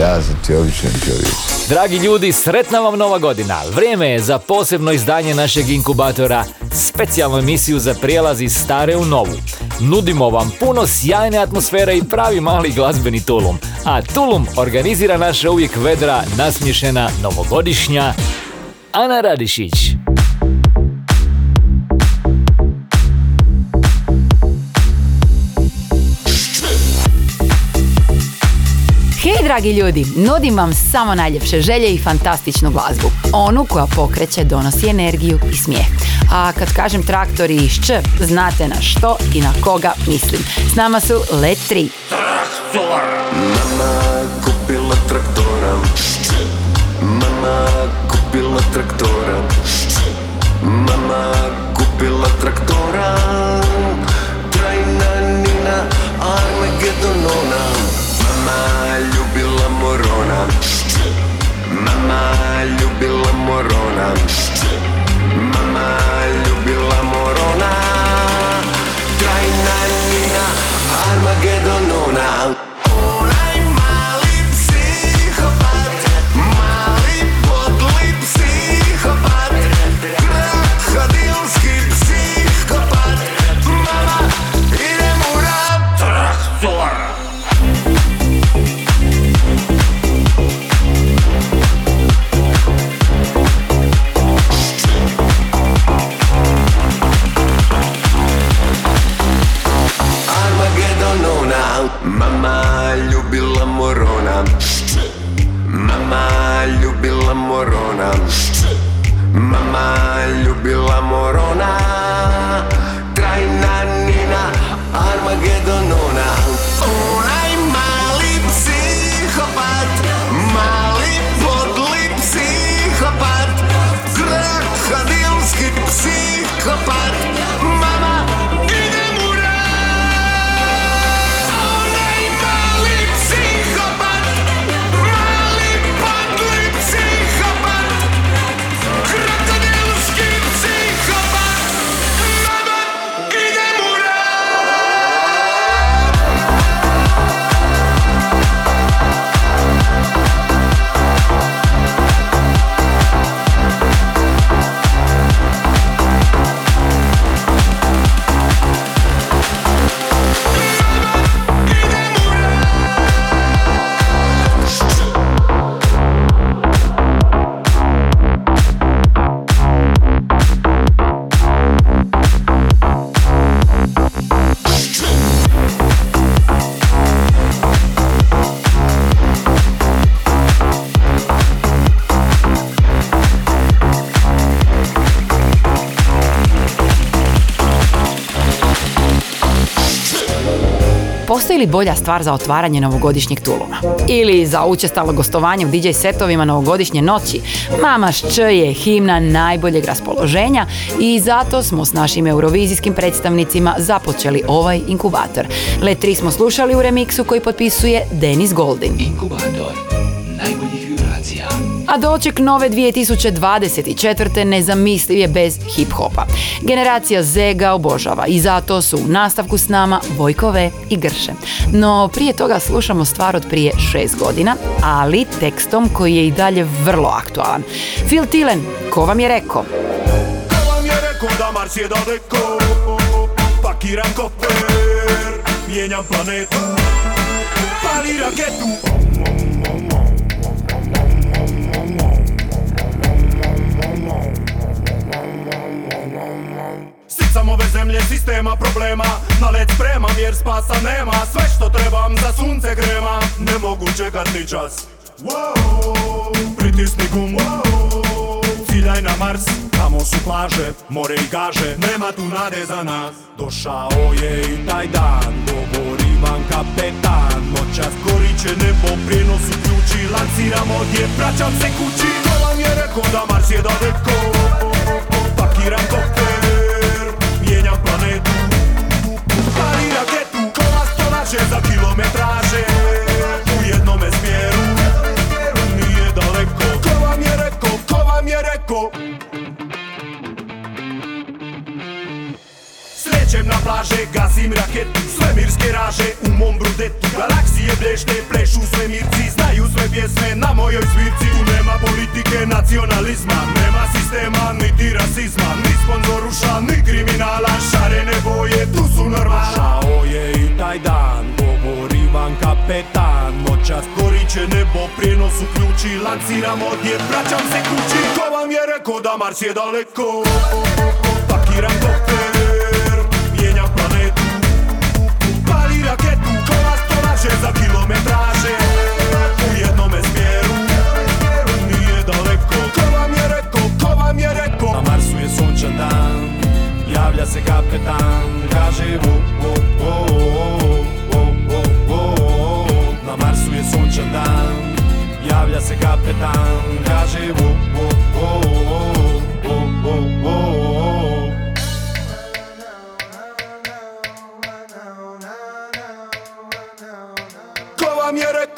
Ja sam ti običan čovjek. Dragi ljudi, sretna vam nova godina. Vrijeme je za posebno izdanje našeg inkubatora, specijalnu emisiju za prijelaz iz stare u novu. Nudimo vam puno sjajne atmosfere i pravi mali glazbeni tulum. A tulum organizira naša uvijek vedra, nasmješena, novogodišnja Ana Radišić. Dragi ljudi, nudim vam samo najljepše želje i fantastičnu glazbu. Onu koja pokreće, donosi energiju i smijeh. A kad kažem traktori iz Č, znate na što i na koga mislim. S nama su Let 3. Mama kupila traktora Mama kupila traktora Mama kupila traktora Trajna Nina Armagedonona Mama ljubila morona. Mama ljubila morona. Trajna Nina Armagedonona li bolja stvar za otvaranje novogodišnjeg tuluma? Ili za učestalo gostovanje u DJ setovima novogodišnje noći? Mama Šč je himna najboljeg raspoloženja i zato smo s našim eurovizijskim predstavnicima započeli ovaj inkubator. Let 3 smo slušali u remiksu koji potpisuje Denis Goldin. Inkubator. A doček nove 2024. nezamisliv je bez hip-hopa. Generacija Z ga obožava i zato su u nastavku s nama Vojkove i Grše. No prije toga slušamo stvar od prije šest godina, ali tekstom koji je i dalje vrlo aktualan. Phil Tillen, ko vam je rekao? Ko vam je rekao da Mars je daleko Pakiram kofer Mijenjam planetu Pali raketu Sicam ove zemlje sistema problema. Na let spremam jer spasa nema. Sve što trebam za sunce grema. Ne mogu čekat ni čas. Wow, pritisni gum. Wow, Ciljaj na Mars, tamo su plaže More i gaže, nema tu nade za nas. Došao je i taj dan. Govori vam kapetan. Noćas gorit će nebo, prijenos uključi Lanciram odje, vraćam se kući. Ko vam je rekao da Mars je daleko na plaže, gazim raketu Svemirske raže. U mom brudetu Galaksije blešte, plešu svemirci Znaju sve pjesme na mojoj svirci. Tu nema politike, nacionalizma Nema sistema, niti rasizma. Ni sponzoruša, ni kriminala Šarene boje, tu su normala Šao je i taj dan Govori vam kapetan. Noćas gorit će nebo, prijenos uključi Lanciram odjed, vraćam se kući. Ko vam je rekao da Mars je daleko. Pakiram koktel za kilometraže U jednome smjeru, nije daleko. Ko vam je rekao, ko vam je rekao? Na Marsu je sunčan dan, javlja se kapetan Kaže vo, vo, vo, vo, vo, vo, Na Marsu je sunčan dan, javlja se kapetan Kaže vo, vo, vo, vo,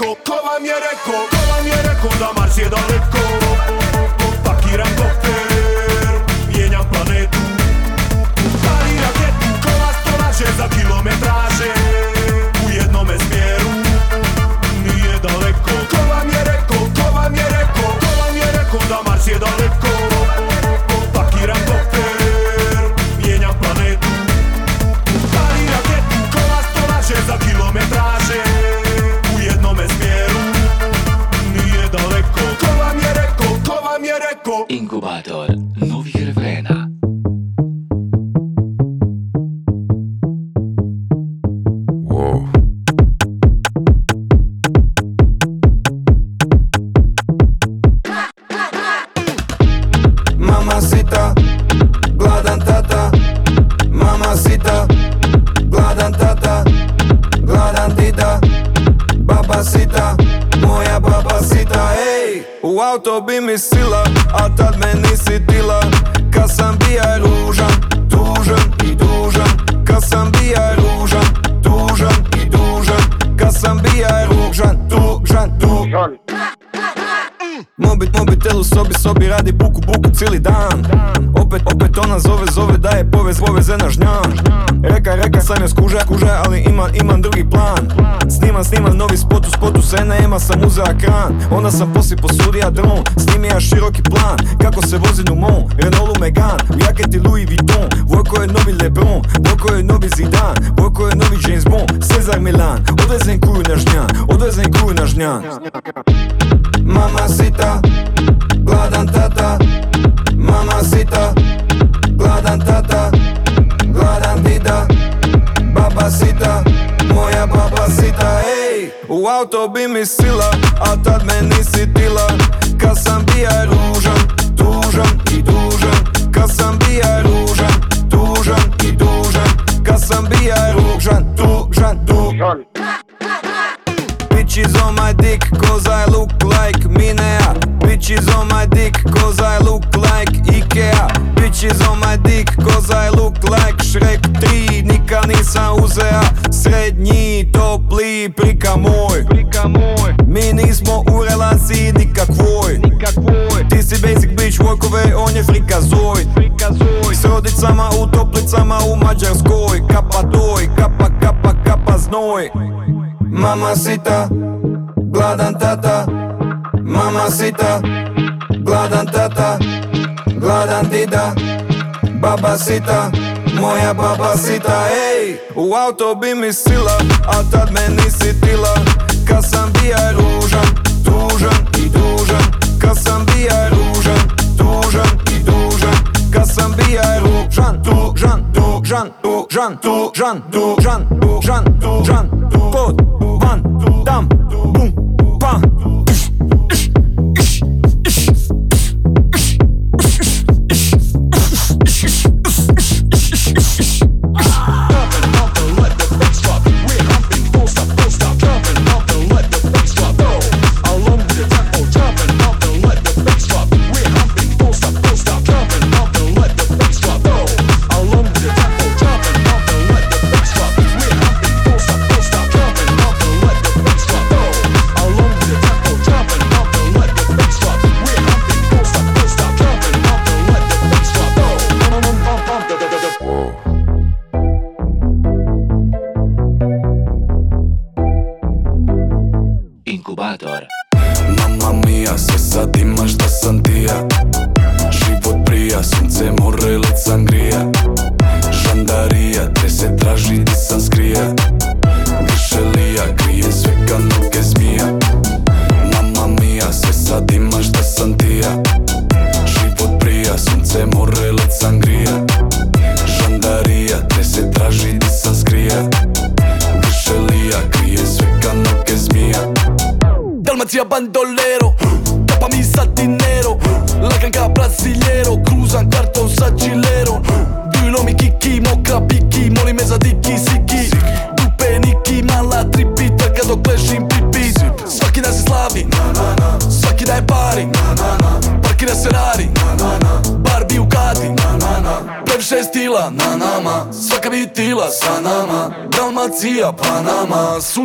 rekao, ko vam je rekao, ko vam je rekao da Mars je daleko? Pakiram koktel, mijenjam planetu. Pali raketu, ko vas to laže za kilometraže auto bi mi sila A tad me nisi tila Kad sam bija ružan, tužan i dužan Kad sam bija ružan, tužan i dužan Kad sam bija ružan, tužan, tužan Bitches on my dick cause I look like Minea. Bitches on my dick cause I look like Ikea. Bitches on my dick cause I look like Shrek 3 Nikad nisam uzea srednji topli prika moj. Mi nismo u relaciji nikakvoj. Ti si basic bitch workove, on je frikazoid S rodicama u toplicama u Mađarskoj. Kapa doj, kapa kapa kapa znoj Mama sita, gladan tata. Mama sita, gladan tata. Gladan dida. Baba sita, moja baba sita Ej, u auto bi mi sila A tad me nisi tila. Kad sam bija ružan, tužan i dužan. Kad sam bija ružan, tužan i dužan Kad sam bija ružan, tužan, tužan, tužan, tužan, tužan, tužan, tužan Pod,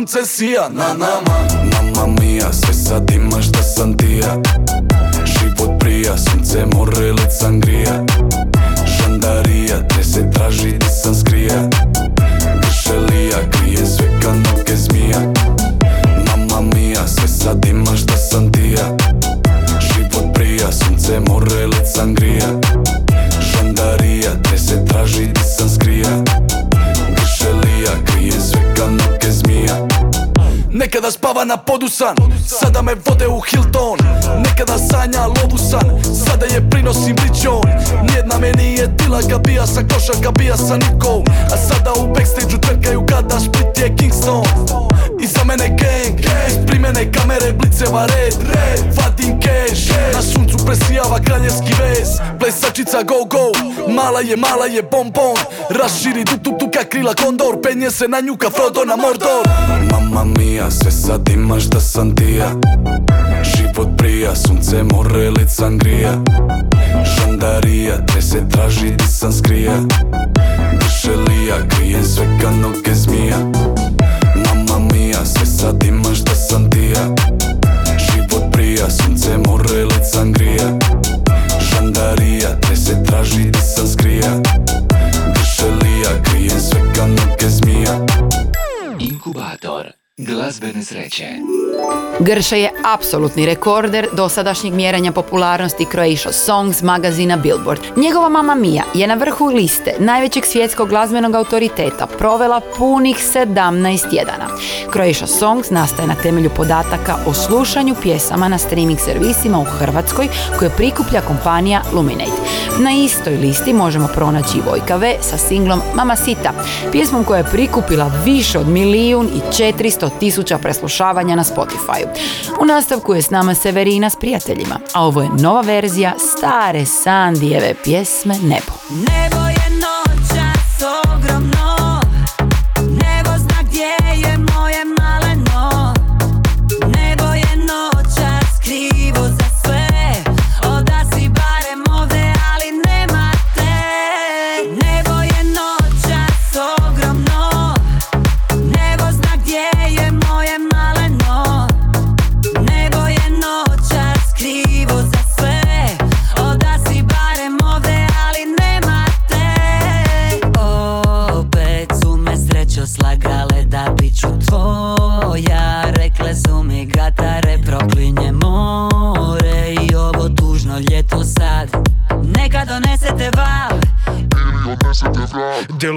nama Sunce sija Nekada spava na podusan Sada me vode u Hilton. Nekada sanja lovusan Sada je prinosim ličon. Nijedna me nije dila Ga bija sam košarka, bija sam Niko A sada u backstage-u trkaju kada Split je Kingston Iza mene gang Ispri mene kamere, bliceva red Vadim cash Na suncu presijava kraljevski vez. Plesačica go go. Mala je, mala je bonbon Raširi tu tu ka krila kondor. Penje se na nju ka Frodo na Mordor. Mama mia, sve sad imaš da sam ti ja Život prija, sunce, more, led sangrija Žandarija, te se traži di sam skrija. Gršelija, krijem sve ka noge zmija Sve sad imaš da sam ti ja. Život prija, sunce, more, led sangrija. Žandarija, te se traži di sam skrija. Gršelija, krijem sve ka noge zmija. Inkubator glazbene sreće. Grša je apsolutni rekorder dosadašnjeg mjerenja popularnosti Croatia Songs magazina Billboard. Njegova mama Mia je na vrhu liste najvećeg svjetskog glazbenog autoriteta provela punih 17 tjedana. Croatia Songs nastaje na temelju podataka o slušanju pjesama na streaming servisima u Hrvatskoj koje prikuplja kompanija Luminate. Na istoj listi možemo pronaći i Vojka V sa singlom Mamacita, pjesmom koja je prikupila više od milijun i 400 tisuća preslušavanja na Spotify. U nastavku je s nama Severina s prijateljima, a ovo je nova verzija stare Sandijeve pjesme Nebo. Nebo je noćas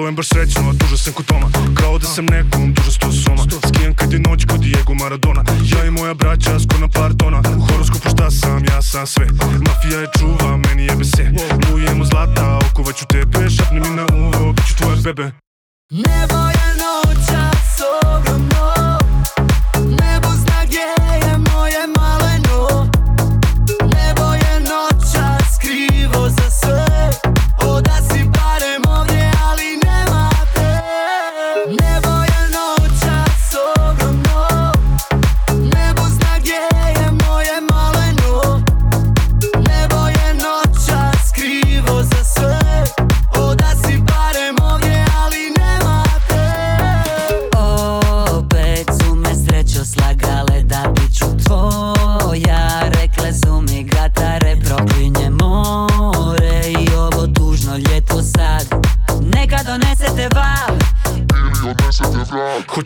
Byłem bezczeczny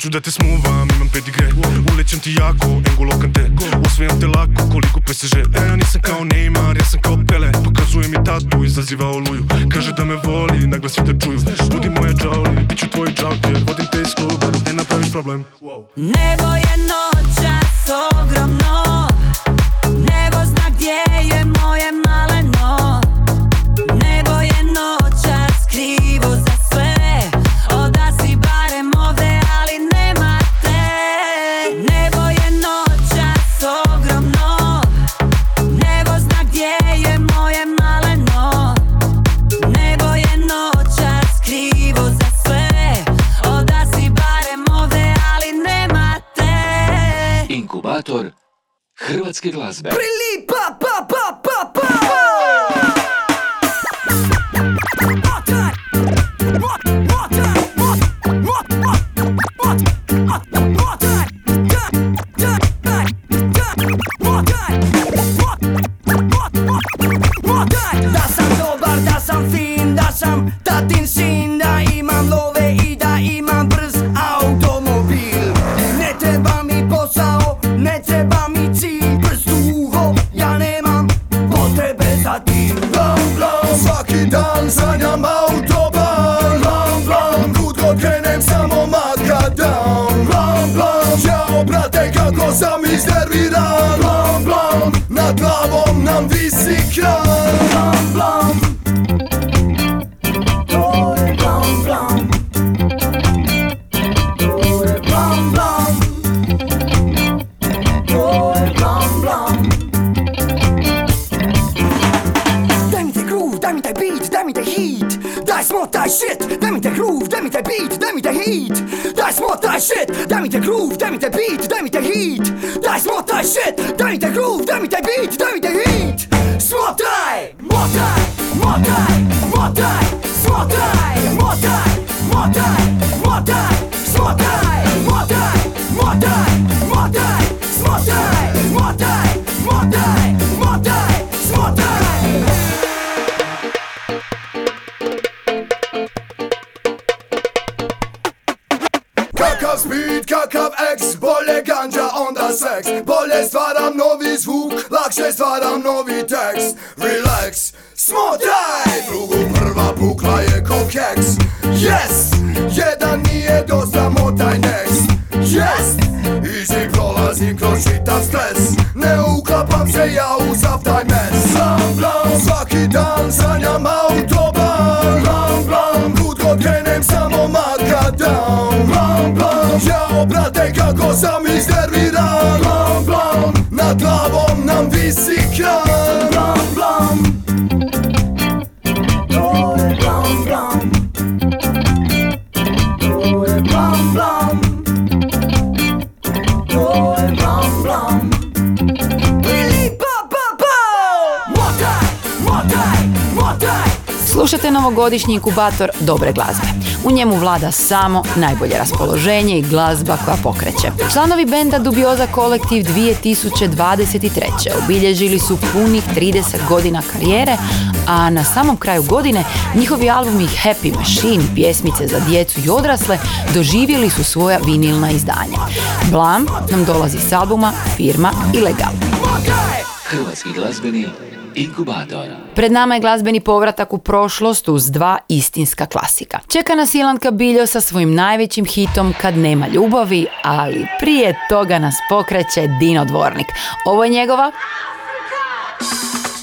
Hoću da te tatin sin Da imam love i da imam brz automobil. Ne treba mi posao, ne treba mi cilj. Brz duho, ja nemam potrebe za tim. Blam, blam, svaki dan sanjam autoban Blam, blam, kud god krenem samo makadam Blam, blam, jao brate kako sam iznerviran. Blam, blam, nad glavom nam visi kran groove, daj mi taj beat, daj mi taj hit Daj smotaj shit, daj mi taj groove, daj mi taj beat, se ja u sav taj mes Blam, blam, svaki dan sanjam autoban Blam, blam, kud god krenem samo makadam Blam, blam, jao brate kako sam iznerviran. Blam, blam, nad glavom nam visi kran novogodišnji inkubator dobre glazbe. U njemu vlada samo najbolje raspoloženje i glazba koja pokreće. Članovi benda Dubioza Kolektiv 2023. obilježili su punih 30 godina karijere, a na samom kraju godine njihovi albumi Happy Machine, pjesmice za djecu i odrasle, doživjeli su svoja vinilna izdanja. Blam nam dolazi s albuma Firma Ilegal. Hrvatski glazbeni inkubator. Pred nama je glazbeni povratak u prošlost uz dva istinska klasika. Čeka nas Ilanka Biljo sa svojim najvećim hitom Kad nema ljubavi, ali prije toga nas pokreće Dino Dvornik. Ovo je njegova Upravo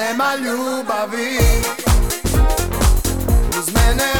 nema ljubavi. Uz mene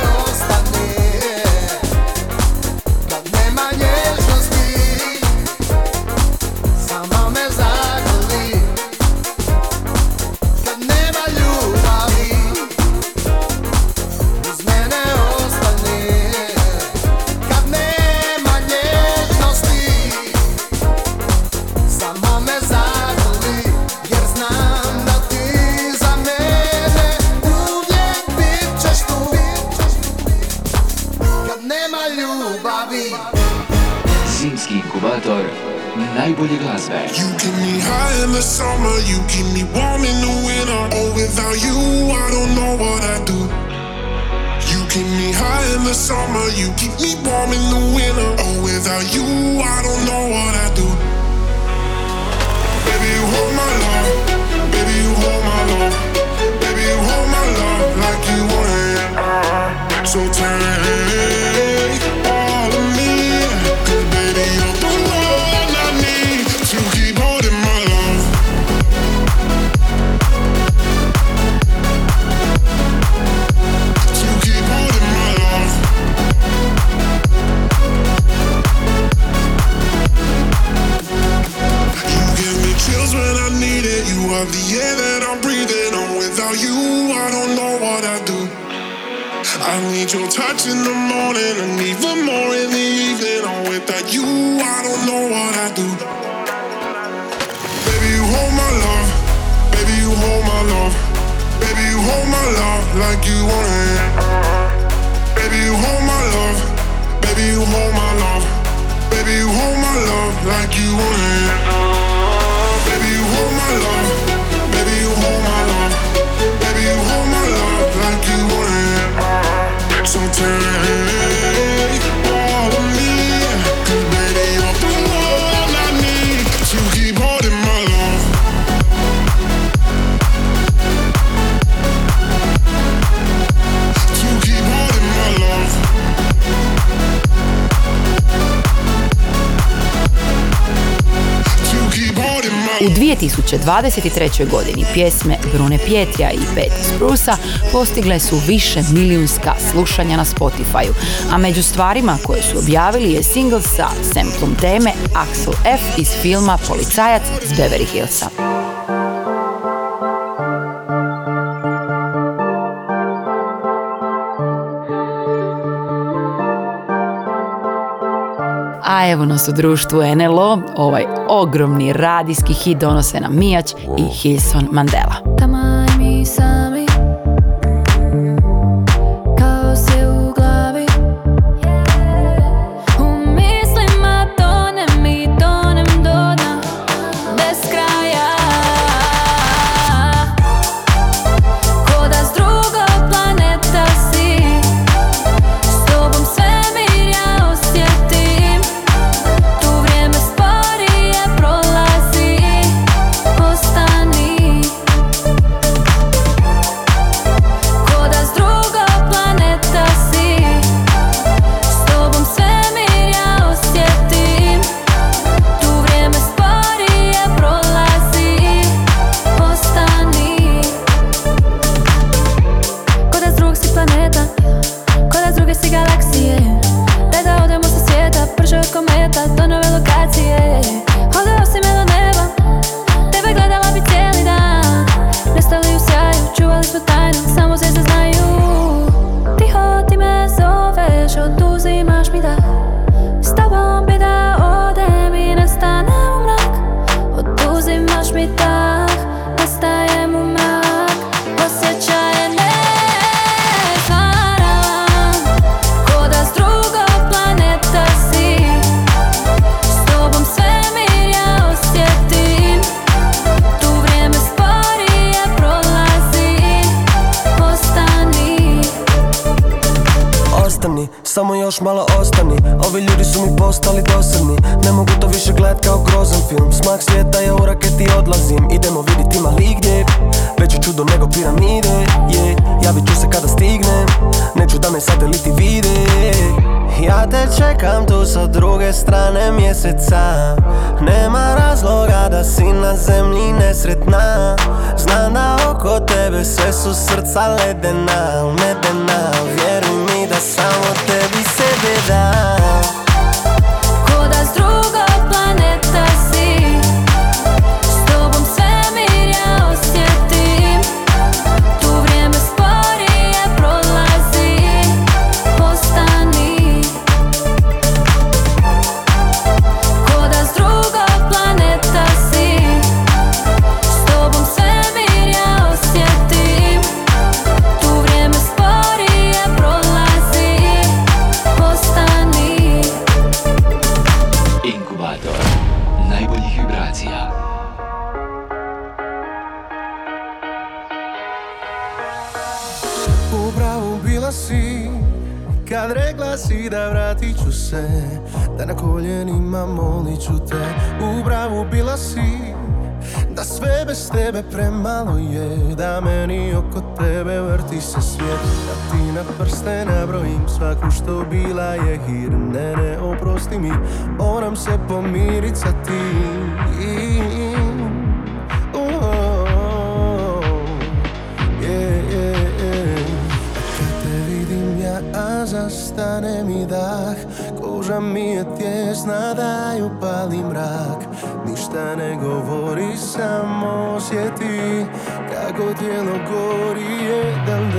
That you, I don't know what I do. Baby, you hold my love. Baby, you hold my love. Baby, you hold my love like you want it. Baby, you hold my love. Baby, you hold my love. Baby, you hold my love like you want it. Baby, you hold my love. 2023. godini pjesme Brune Pjetrija i Peti Sprusa postigle su više milijunska slušanja na Spotify, a među stvarima koje su objavili je single sa semplom teme Axel F iz filma Policajac s Beverly Hillsa. a evo nas u društvu NLO, ovaj ogromni radijski hit donose na Mijač i Hilson Mandela. da si na zemlji nesretna. Znam da oko tebe sve su srca ledena Medena, vjeruj mi da samo te ti na prste nabrojim Svaku što bila je hir. Ne, ne, oprosti mi Moram se pomirit sa tim Oh, yeah, yeah, te vidim ja, a zastane mi dah. Koža mi je tjesna da ju pali mrak Ništa ne govori, samo osjeti Kako tijelo gori, jedan,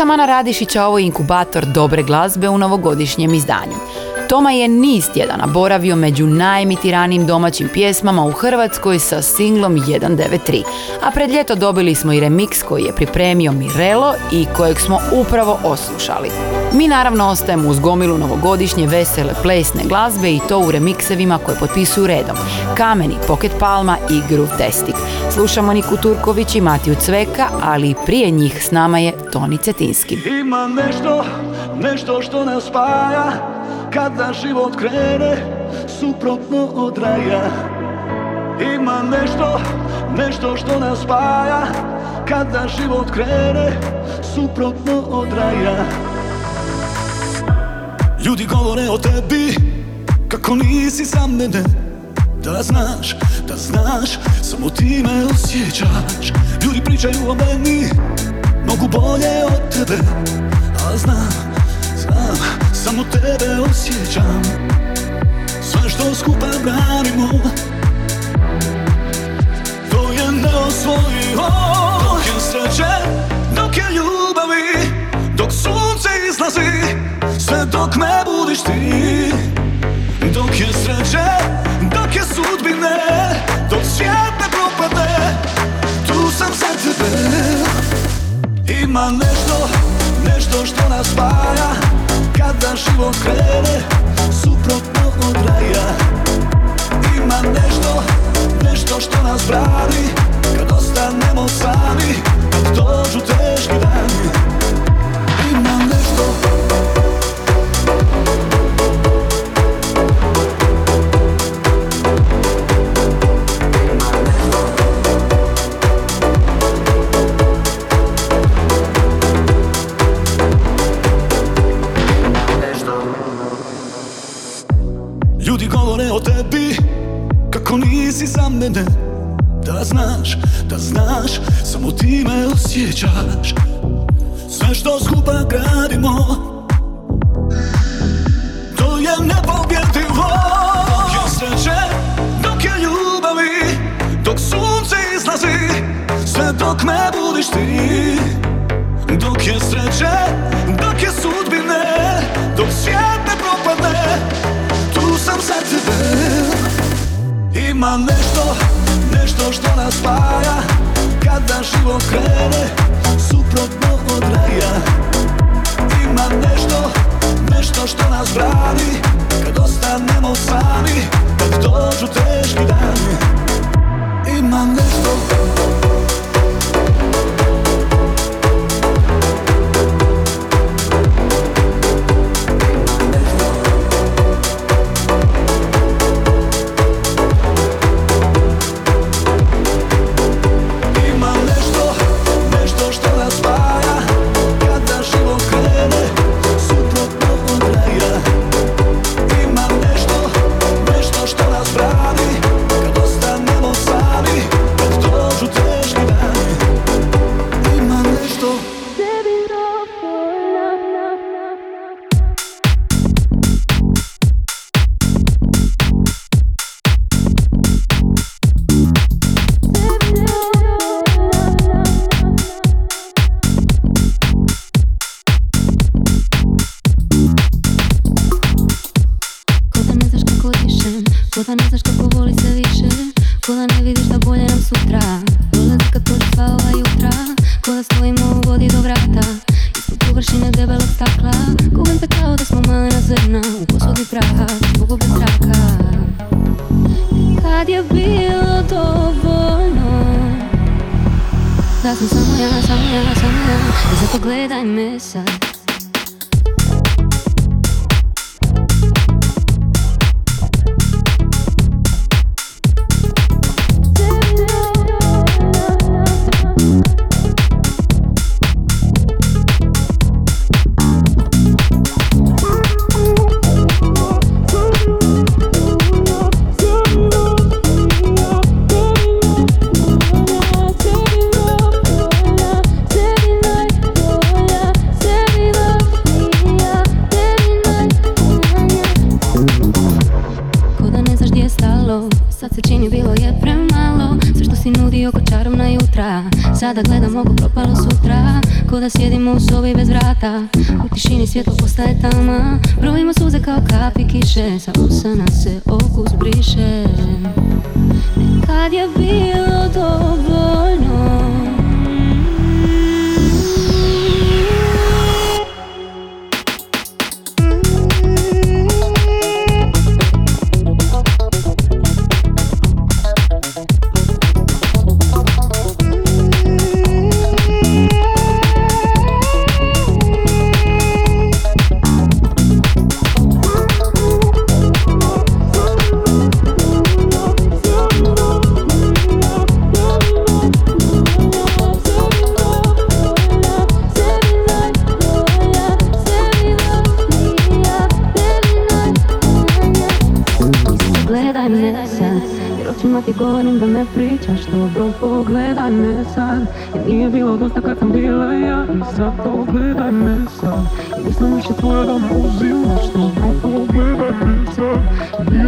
sam Ana Radišić, ovo je inkubator dobre glazbe u novogodišnjem izdanju. Toma je niz tjedana boravio među najemitiranijim domaćim pjesmama u Hrvatskoj sa singlom 193, a pred ljeto dobili smo i remix koji je pripremio Mirelo i kojeg smo upravo oslušali. Mi naravno ostajemo uz gomilu novogodišnje vesele plesne glazbe i to u remiksevima koje potpisuju redom. Kameni, Pocket Palma i Groove Testik. Slušamo Niku Turković i Matiju Cveka, ali prije njih s nama je Toni Cetinski. Ima nešto, nešto što nas spaja. Kada život krene suprotno od raja. Ima nešto, nešto što nas spaja. Kada život krene suprotno od raja. Ljudi govore o tebi Kako nisi za mene Da znaš, da znaš Samo ti me osjećaš. Ljudi pričaju o meni Mogu bolje od tebe. A znam, znam Samo tebe osjećam. Sve što skupa branimo To je neosvojivo. Dok je sreće, dok je ljubavi Dok sunce izlazi Sve dok me sudbine Dok svijet ne propadne Tu sam za tebe. Ima nešto, nešto što nas spaja. Kada život krene Suprotno od raja. Ima nešto, nešto što nas brani. Kad ostanemo sami Kad dođu teški dani Da sjedimo u sobi bez vrata. U tišini svjetlo postaje tama. Brojimo suze kao kapi kiše. Sa usana se okus briše. Nekad je bilo dobro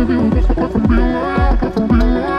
Bella, Bella, Bella.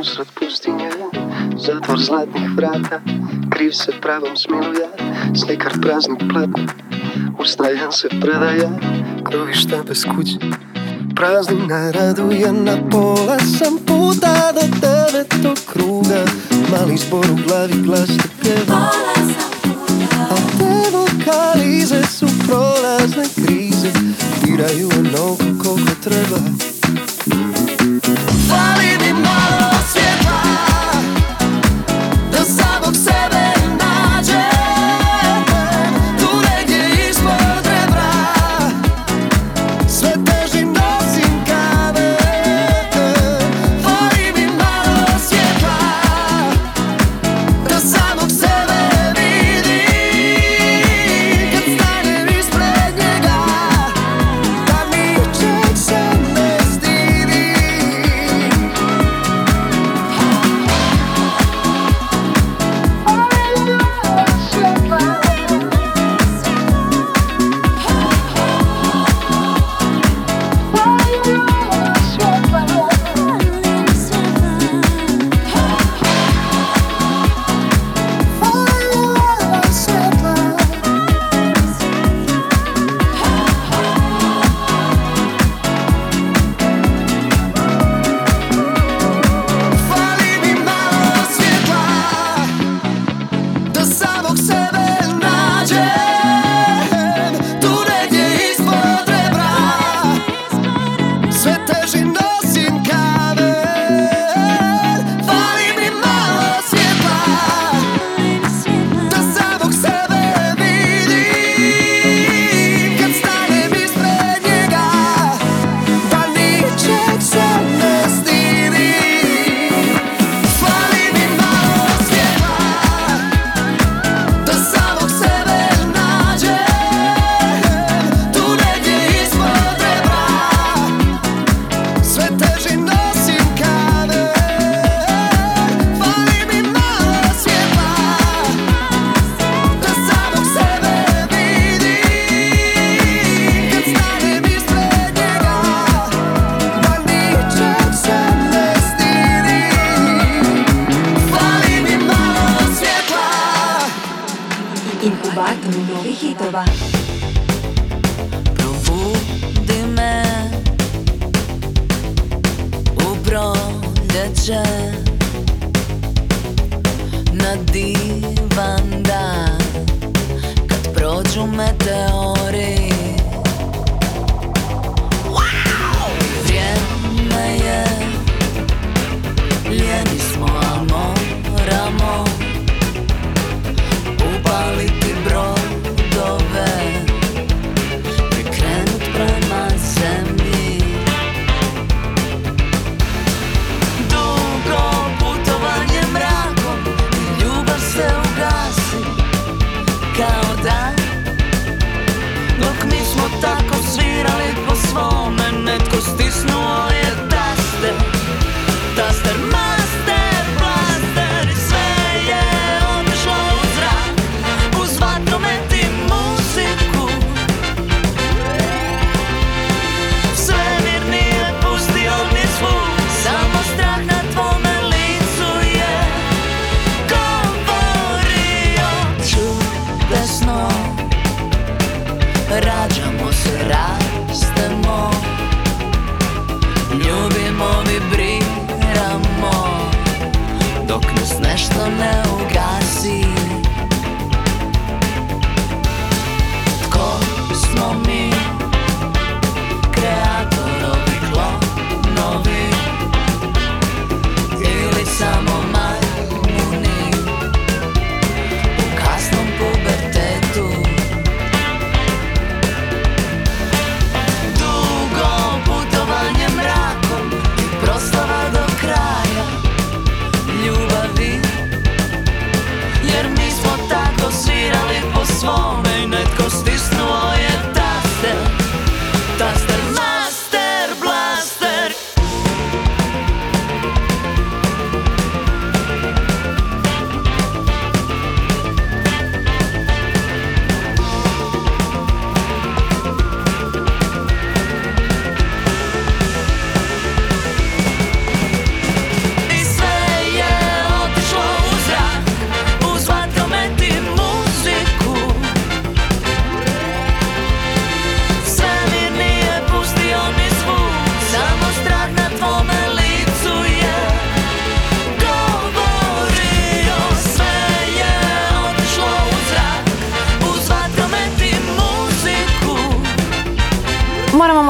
usred pustinje Zatvor zlatnih vrata Kriv se pravom smiluja Slikar praznik platna Ustaljan se predaja Krovišta bez kuće. Praznina raduje Na pola sam puta do devetog kruga. Mali zbor u glavi glasno pjeva. A te vokalize su prolazne krize. Diraju onoliko koliko treba. Fali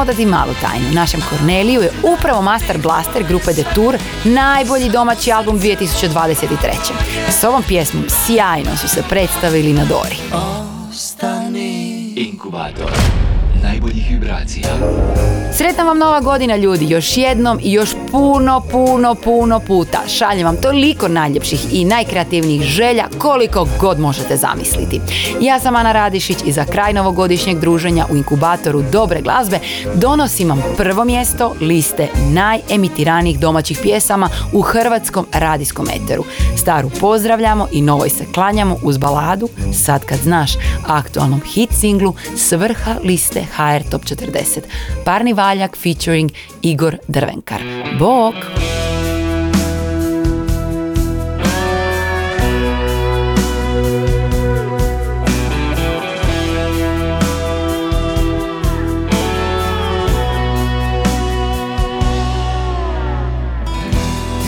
odati malu tajnu. Našem Korneliju je upravo Master Blaster grupe The Tour najbolji domaći album 2023. S ovom pjesmom sjajno su se predstavili na Dori. Inkubator najboljih vibracija. Sretna vam nova godina ljudi, još jednom i još puno, puno, puno puta. Šaljem vam toliko najljepših i najkreativnijih želja koliko god možete zamisliti. Ja sam Ana Radišić i za kraj novogodišnjeg druženja u inkubatoru dobre glazbe donosim vam prvo mjesto liste najemitiranijih domaćih pjesama u hrvatskom radijskom eteru. Staru pozdravljamo i novoj se klanjamo uz baladu Sad kad znaš aktualnom hit singlu s liste HR Top 40. Parni Valjak featuring Igor Drvenkar. Bok!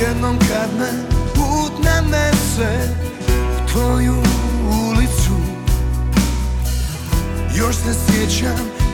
Jednom put tvoju ulicu Još se sjećam